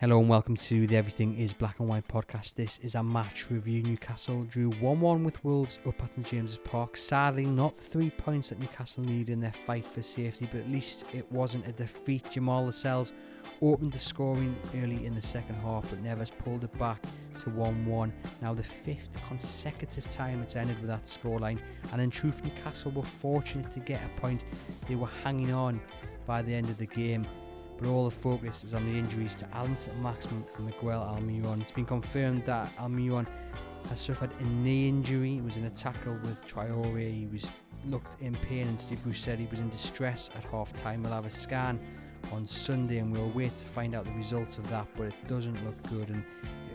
Hello and welcome to the Everything is Black and White podcast. This is a match review. Newcastle drew 1 1 with Wolves up at St James's Park. Sadly, not three points that Newcastle need in their fight for safety, but at least it wasn't a defeat. Jamal Lascelles opened the scoring early in the second half, but Neves pulled it back to 1 1. Now, the fifth consecutive time it's ended with that scoreline, and in truth, Newcastle were fortunate to get a point. They were hanging on by the end of the game but all the focus is on the injuries to Allan Saint-Maximin and Miguel Almiron. It's been confirmed that Almiron has suffered a knee injury. He was in a tackle with Traore. He was looked in pain, and Steve Bruce said he was in distress at half time. We'll have a scan on Sunday, and we'll wait to find out the results of that. But it doesn't look good, and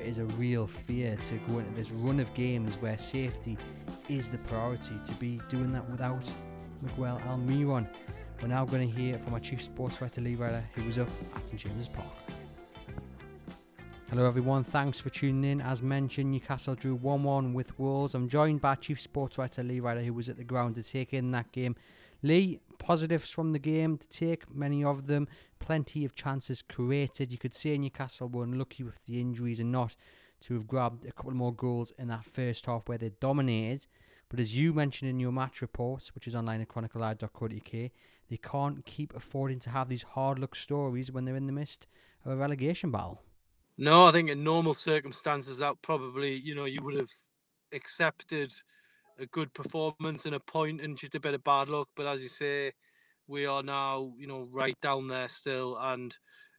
it is a real fear to go into this run of games where safety is the priority. To be doing that without Miguel Almiron. We're now going to hear from our chief sports writer Lee Ryder, who was up at St James's Park. Hello everyone, thanks for tuning in. As mentioned, Newcastle drew 1-1 with Wolves. I'm joined by chief sports writer Lee Ryder, who was at the ground to take in that game. Lee, positives from the game to take, many of them, plenty of chances created. You could say Newcastle were unlucky with the injuries and not to have grabbed a couple more goals in that first half where they dominated. But as you mentioned in your match report, which is online at chroniclelive.co.uk, they can't keep affording to have these hard luck stories when they're in the midst of a relegation battle. No, I think in normal circumstances that probably, you know, you would have accepted a good performance and a point and just a bit of bad luck. But as you say, we are now, you know, right down there still. And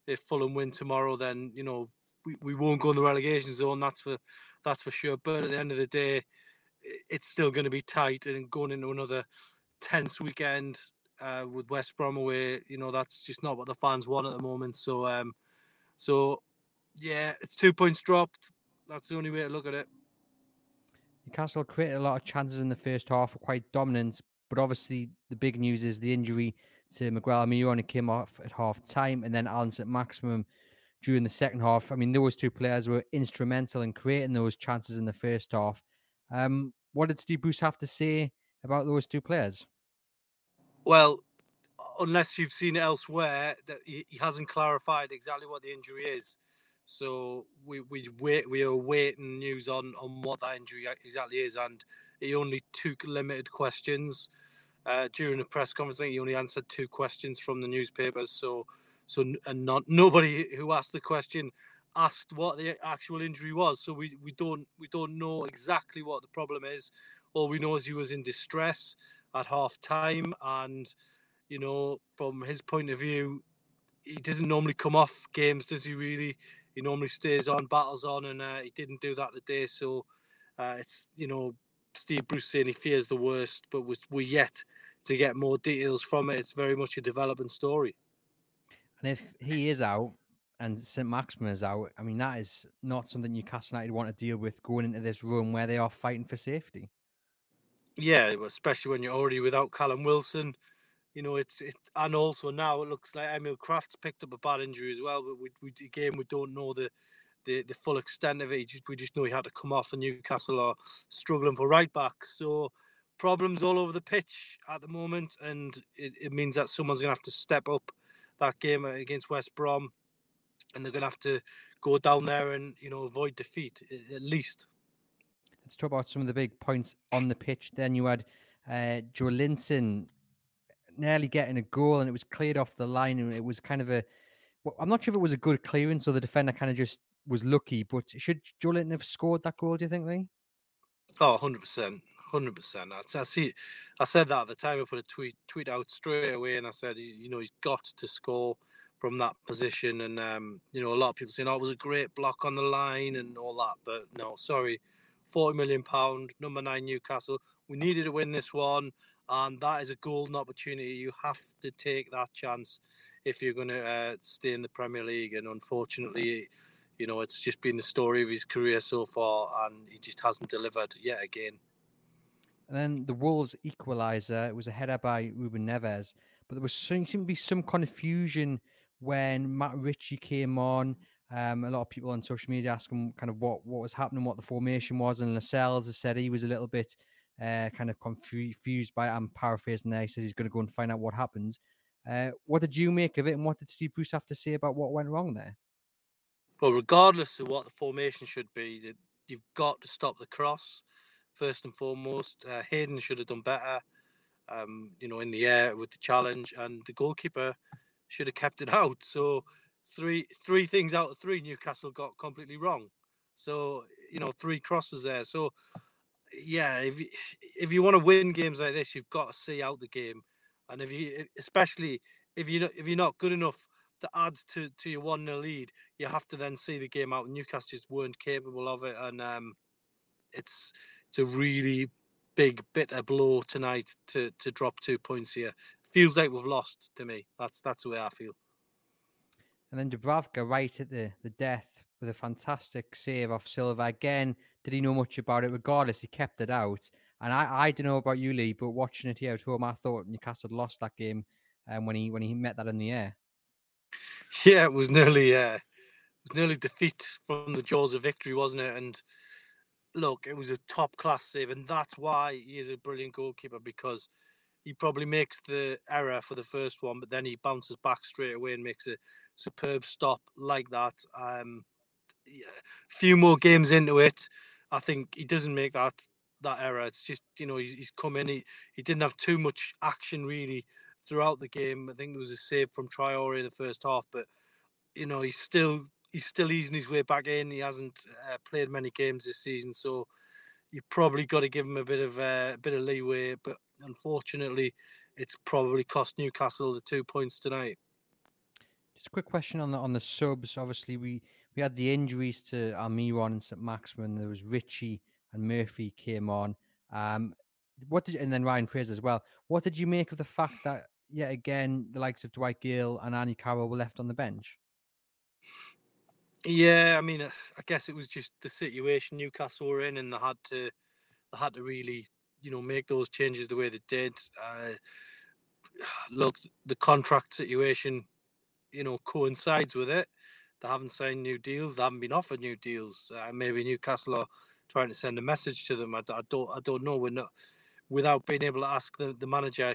if Fulham win tomorrow, then, you know, we, we won't go in the relegation zone, that's for that's for sure. But at the end of the day, it's still going to be tight and going into another tense weekend uh, with West Brom away. You know that's just not what the fans want at the moment. So, um, so yeah, it's two points dropped. That's the only way to look at it. Newcastle created a lot of chances in the first half, were quite dominant, but obviously the big news is the injury to Miguel Almiron came off at half time, and then Allan Saint-Maximin during the second half. I mean, those two players were instrumental in creating those chances in the first half. Um, what did Steve Bruce have to say about those two players? Well, unless you've seen it elsewhere, that he, hasn't clarified exactly what the injury is. So we we wait we are waiting news on on what that injury exactly is, and he only took limited questions uh, during the press conference. he only answered two questions from the newspapers. So so and not nobody who asked the question asked what the actual injury was. So we, we don't we don't know exactly what the problem is. All we know is he was in distress at half time, and you know from his point of view, he doesn't normally come off games, does he? Really, he normally stays on, battles on, and uh, he didn't do that today. So uh, it's you know Steve Bruce saying he fears the worst, but we're yet to get more details from it. It's very much a development story. And if he is out, and St Maximin is out, I mean, that is not something Newcastle United want to deal with going into this run where they are fighting for safety. Yeah, especially when you're already without Callum Wilson. You know, it's it, and also now it looks like Emil Krafth's picked up a bad injury as well. But we, we again, we don't know the the, the full extent of it. we just know he had to come off, and Newcastle are struggling for right back. So problems all over the pitch at the moment, and it, it means that someone's going to have to step up that game against West Brom and they're going to have to go down there and you know avoid defeat at least. Let's talk about some of the big points on the pitch. Then you had uh, Joelinton nearly getting a goal, and it was cleared off the line, and it was kind of a. Well, I'm not sure if it was a good clearance or the defender kind of just was lucky, but should Joelinton have scored that goal? Do you think, Lee? Oh, 100 percent. Hundred percent. I see. I said that at the time. I put a tweet tweet out straight away, and I said, you know, he's got to score from that position. And um, you know, a lot of people saying, "Oh, it was a great block on the line and all that," but no, sorry, forty million pound, number nine Newcastle. We needed to win this one, and that is a golden opportunity. You have to take that chance if you're going to uh, stay in the Premier League. And unfortunately, you know, it's just been the story of his career so far, and he just hasn't delivered yet again. And then the Wolves equaliser. It was a header by Ruben Neves, but there was seemed to be some confusion when Matt Ritchie came on. Um, a lot of people on social media asking kind of what, what was happening, what the formation was, and Lascelles has said he was a little bit uh, kind of confused by it. I'm paraphrasing there. He says he's going to go and find out what happened. Uh, what did you make of it, and what did Steve Bruce have to say about what went wrong there? Well, regardless of what the formation should be, you've got to stop the cross first and foremost. Uh, Hayden should have done better, um, you know, in the air with the challenge, and the goalkeeper should have kept it out. So three three things out of three Newcastle got completely wrong. So you know, three crosses there. So yeah, if you, if you want to win games like this, you've got to see out the game, and if you especially if you if you're not good enough to add to to your one 0 lead, you have to then see the game out. Newcastle just weren't capable of it, and um, it's it's a really big bitter blow tonight to to drop two points here. Feels like we've lost to me. That's that's the way I feel. And then Dubravka right at the, the death with a fantastic save off Silva. Again, did he know much about it? Regardless, he kept it out. And I, I don't know about you, Lee, but watching it here at home, I thought Newcastle lost that game um, when he when he met that in the air. Yeah, it was nearly uh, it was nearly defeat from the jaws of victory, wasn't it? And look, it was a top class save, and that's why he is a brilliant goalkeeper because he probably makes the error for the first one, but then he bounces back straight away and makes a superb stop like that. Um, few more games into it, I think he doesn't make that that error. It's just you know he's, he's come in. He he didn't have too much action really throughout the game. I think there was a save from Traore in the first half, but you know he's still he's still easing his way back in. He hasn't uh, played many games this season, so you probably got to give him a bit of uh, a bit of leeway. But unfortunately, it's probably cost Newcastle the two points tonight. Just a quick question on the on the subs. Obviously, we we had the injuries to Almiron and St Maximin. There was Ritchie and Murphy came on. Um, what did and then Ryan Fraser as well. What did you make of the fact that yet again the likes of Dwight Gayle and Andy Carroll were left on the bench? Yeah, I mean, I guess it was just the situation Newcastle were in, and they had to they had to really, you know, make those changes the way they did. Uh, look, the contract situation you know coincides with it. They haven't signed new deals. They haven't been offered new deals. Uh, maybe Newcastle are trying to send a message to them. I, I, don't. I don't know. We're not without being able to ask the, the manager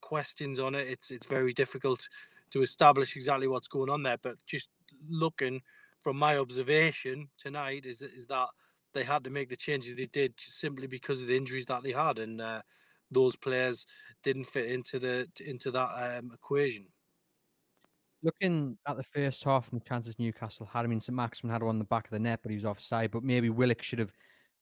questions on it. It's it's very difficult to establish exactly what's going on there. But just looking from my observation tonight is is that they had to make the changes they did simply because of the injuries that they had, and uh, those players didn't fit into the into that um, equation looking at the first half and the chances Newcastle had, I mean, St. Maximin had one on the back of the net, but he was offside. But maybe Willock should have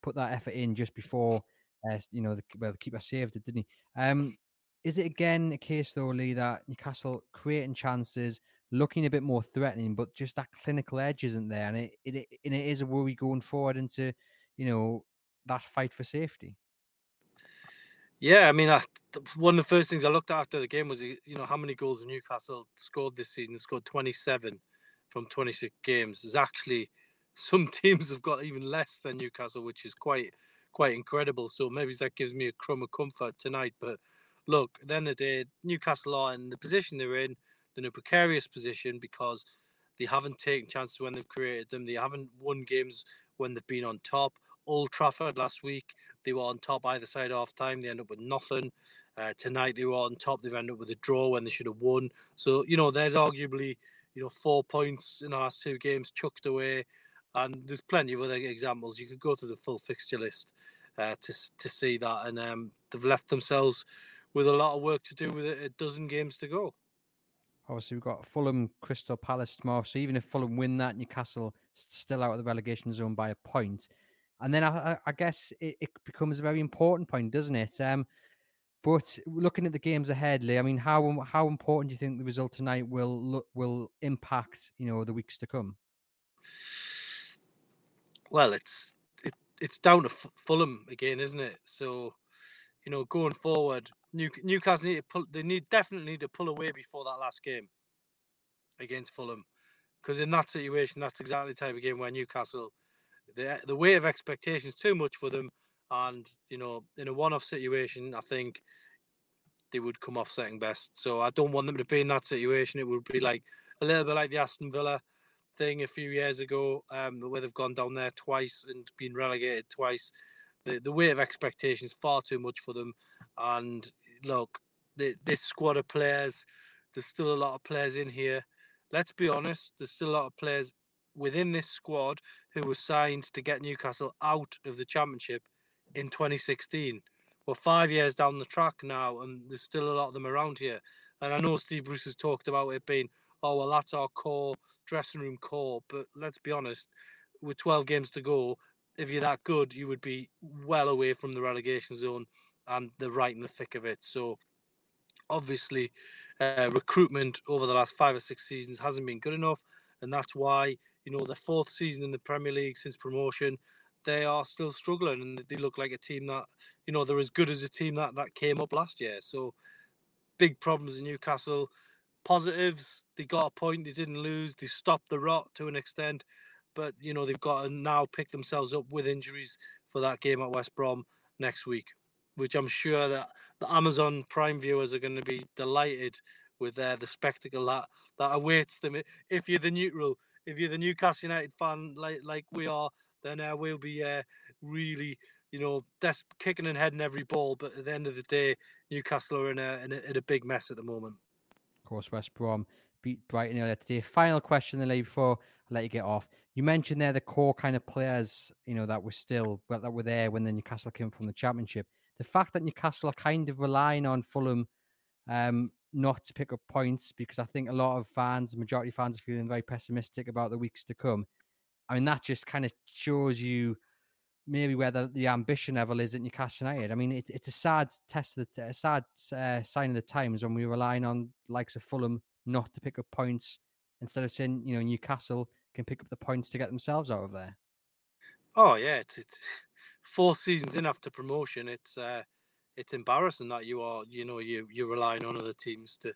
put that effort in just before, uh, you know, the, well, the keeper saved it, didn't he? Um, is it again a case, though, Lee, that Newcastle creating chances, looking a bit more threatening, but just that clinical edge isn't there? And it, it, and it is a worry going forward into, you know, that fight for safety. Yeah, I mean, I, one of the first things I looked at after the game was, you know, how many goals Newcastle scored this season. They scored 27 from 26 games. There's actually some teams have got even less than Newcastle, which is quite quite incredible. So maybe that gives me a crumb of comfort tonight. But look, at the the day, Newcastle are in the position they're in. They're in a precarious position because they haven't taken chances when they've created them. They haven't won games when they've been on top. Old Trafford last week, they were on top either side half time. They end up with nothing. Uh, tonight they were on top. They've ended up with a draw when they should have won. So you know, there's arguably you know four points in the last two games chucked away, and there's plenty of other examples. You could go through the full fixture list uh, to to see that, and um, they've left themselves with a lot of work to do with a dozen games to go. Obviously, we've got Fulham, Crystal Palace tomorrow. So even if Fulham win that, Newcastle still out of the relegation zone by a point. And then I, I guess it, it, becomes a very important point, doesn't it? Um, but looking at the games ahead, Lee, I mean, how how important do you think the result tonight will will impact you know the weeks to come? Well, it's it, it's down to Fulham again, isn't it? So, you know, going forward, New, Newcastle need to pull. They need definitely need to pull away before that last game. against Fulham. Because in that situation, that's exactly the type of game where Newcastle, the the weight of expectations too much for them, and you know, in a one-off situation, I think they would come off second best. So I don't want them to be in that situation. It would be like a little bit like the Aston Villa thing a few years ago, um, where they've gone down there twice and been relegated twice. The the weight of expectations far too much for them. And look, the, this squad of players, there's still a lot of players in here. Let's be honest, there's still a lot of players within this squad who were signed to get Newcastle out of the championship in 2016 we're five years down the track now, and there's still a lot of them around here. And I know Steve Bruce has talked about it being, oh well, that's our core dressing room core. But let's be honest, with 12 games to go, if you're that good, you would be well away from the relegation zone, and they're right in the thick of it. So obviously, uh, recruitment over the last five or six seasons hasn't been good enough, and that's why you know the fourth season in the Premier League since promotion they are still struggling and they look like a team that you know they're as good as a team that that came up last year. So big problems in newcastle. Positives they got a point they didn't lose they stopped the rot to an extent but you know they've got to now pick themselves up with injuries for that game at west brom next week which i'm sure that the amazon prime viewers are going to be delighted with uh, the spectacle that that awaits them if you're the neutral if you're the newcastle united fan like like we are then uh, we'll be uh, really, you know, des- kicking and heading every ball. But at the end of the day, Newcastle are in a, in a, in a big mess at the moment. Of course, West Brom beat Brighton earlier today. Final question, the lady before I let you get off. You mentioned there the core kind of players, you know, that were still that were there when the Newcastle came from the Championship. The fact that Newcastle are kind of relying on Fulham um, not to pick up points because I think a lot of fans, majority fans, are feeling very pessimistic about the weeks to come. I mean, that just kind of shows you maybe where the, the ambition level is at Newcastle United. I mean, it, it's a sad test, of the, a sad uh, sign of the times when we're relying on likes of Fulham not to pick up points instead of saying, you know, Newcastle can pick up the points to get themselves out of there. Oh yeah, it's, it's four seasons in after promotion. It's uh, it's embarrassing that you are, you know, you you're relying on other teams to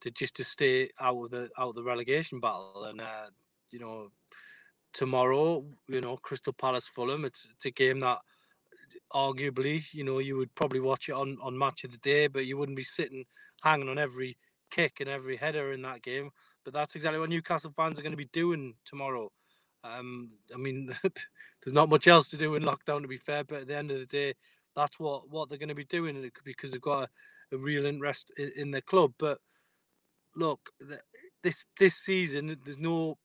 to just to stay out of the out of the relegation battle, and uh, you know tomorrow, you know, Crystal Palace Fulham. It's it's a game that arguably, you know, you would probably watch it on, on match of the day, but you wouldn't be sitting hanging on every kick and every header in that game. But that's exactly what Newcastle fans are going to be doing tomorrow. Um, I mean, there's not much else to do in lockdown, to be fair. But at the end of the day, that's what what they're going to be doing, and it could because they've got a, a real interest in, in their club. But look, this this season, there's no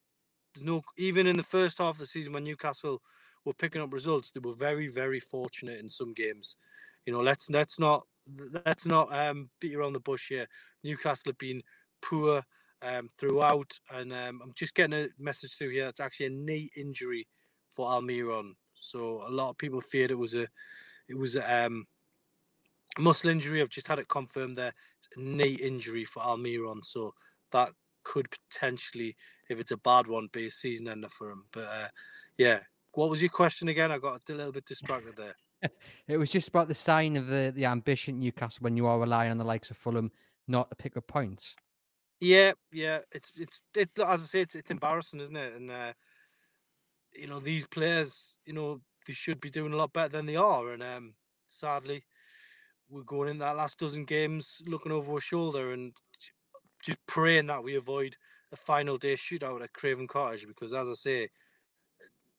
there's no even in the first half of the season when Newcastle were picking up results, they were very, very fortunate in some games. You know, let's let's not let's not um, beat around the bush here. Newcastle have been poor um, throughout, and um, I'm just getting a message through here. It's actually a knee injury for Almiron. So a lot of people feared it was a it was a um, muscle injury. I've just had it confirmed there. It's a knee injury for Almiron. So that could potentially, if it's a bad one, be a season ender for him. But uh, yeah, what was your question again? I got a little bit distracted there. it was just about the sign of the the ambition Newcastle when you are relying on the likes of Fulham not to pick up points. Yeah, yeah, it's it's it, as I say, it's it's embarrassing, isn't it? And uh, you know these players, you know, they should be doing a lot better than they are, and um, sadly, we're going in that last dozen games looking over our shoulder, and just praying that we avoid a final day shootout at Craven Cottage because, as I say,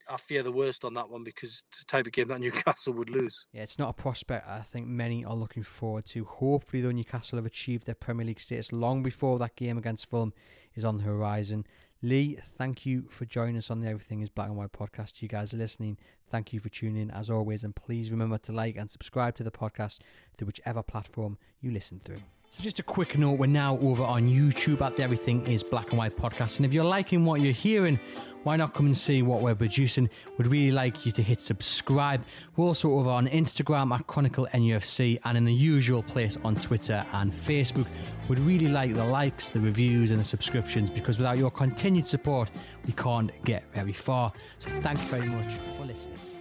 I fear the worst on that one because it's the type of game that Newcastle would lose. Yeah, it's not a prospect I think many are looking forward to. Hopefully, though, Newcastle have achieved their Premier League status long before that game against Fulham is on the horizon. Lee, thank you for joining us on the Everything is Black and White podcast. You guys are listening. Thank you for tuning in as always. And please remember to like and subscribe to the podcast through whichever platform you listen through. Just a quick note, we're now over on YouTube at the Everything is Black and White podcast. And if you're liking what you're hearing, why not come and see what we're producing? We'd really like you to hit subscribe. We're also over on Instagram at Chronicle NUFC and in the usual place on Twitter and Facebook. We'd really like the likes, the reviews, and the subscriptions because without your continued support, we can't get very far. So thank you very much for listening.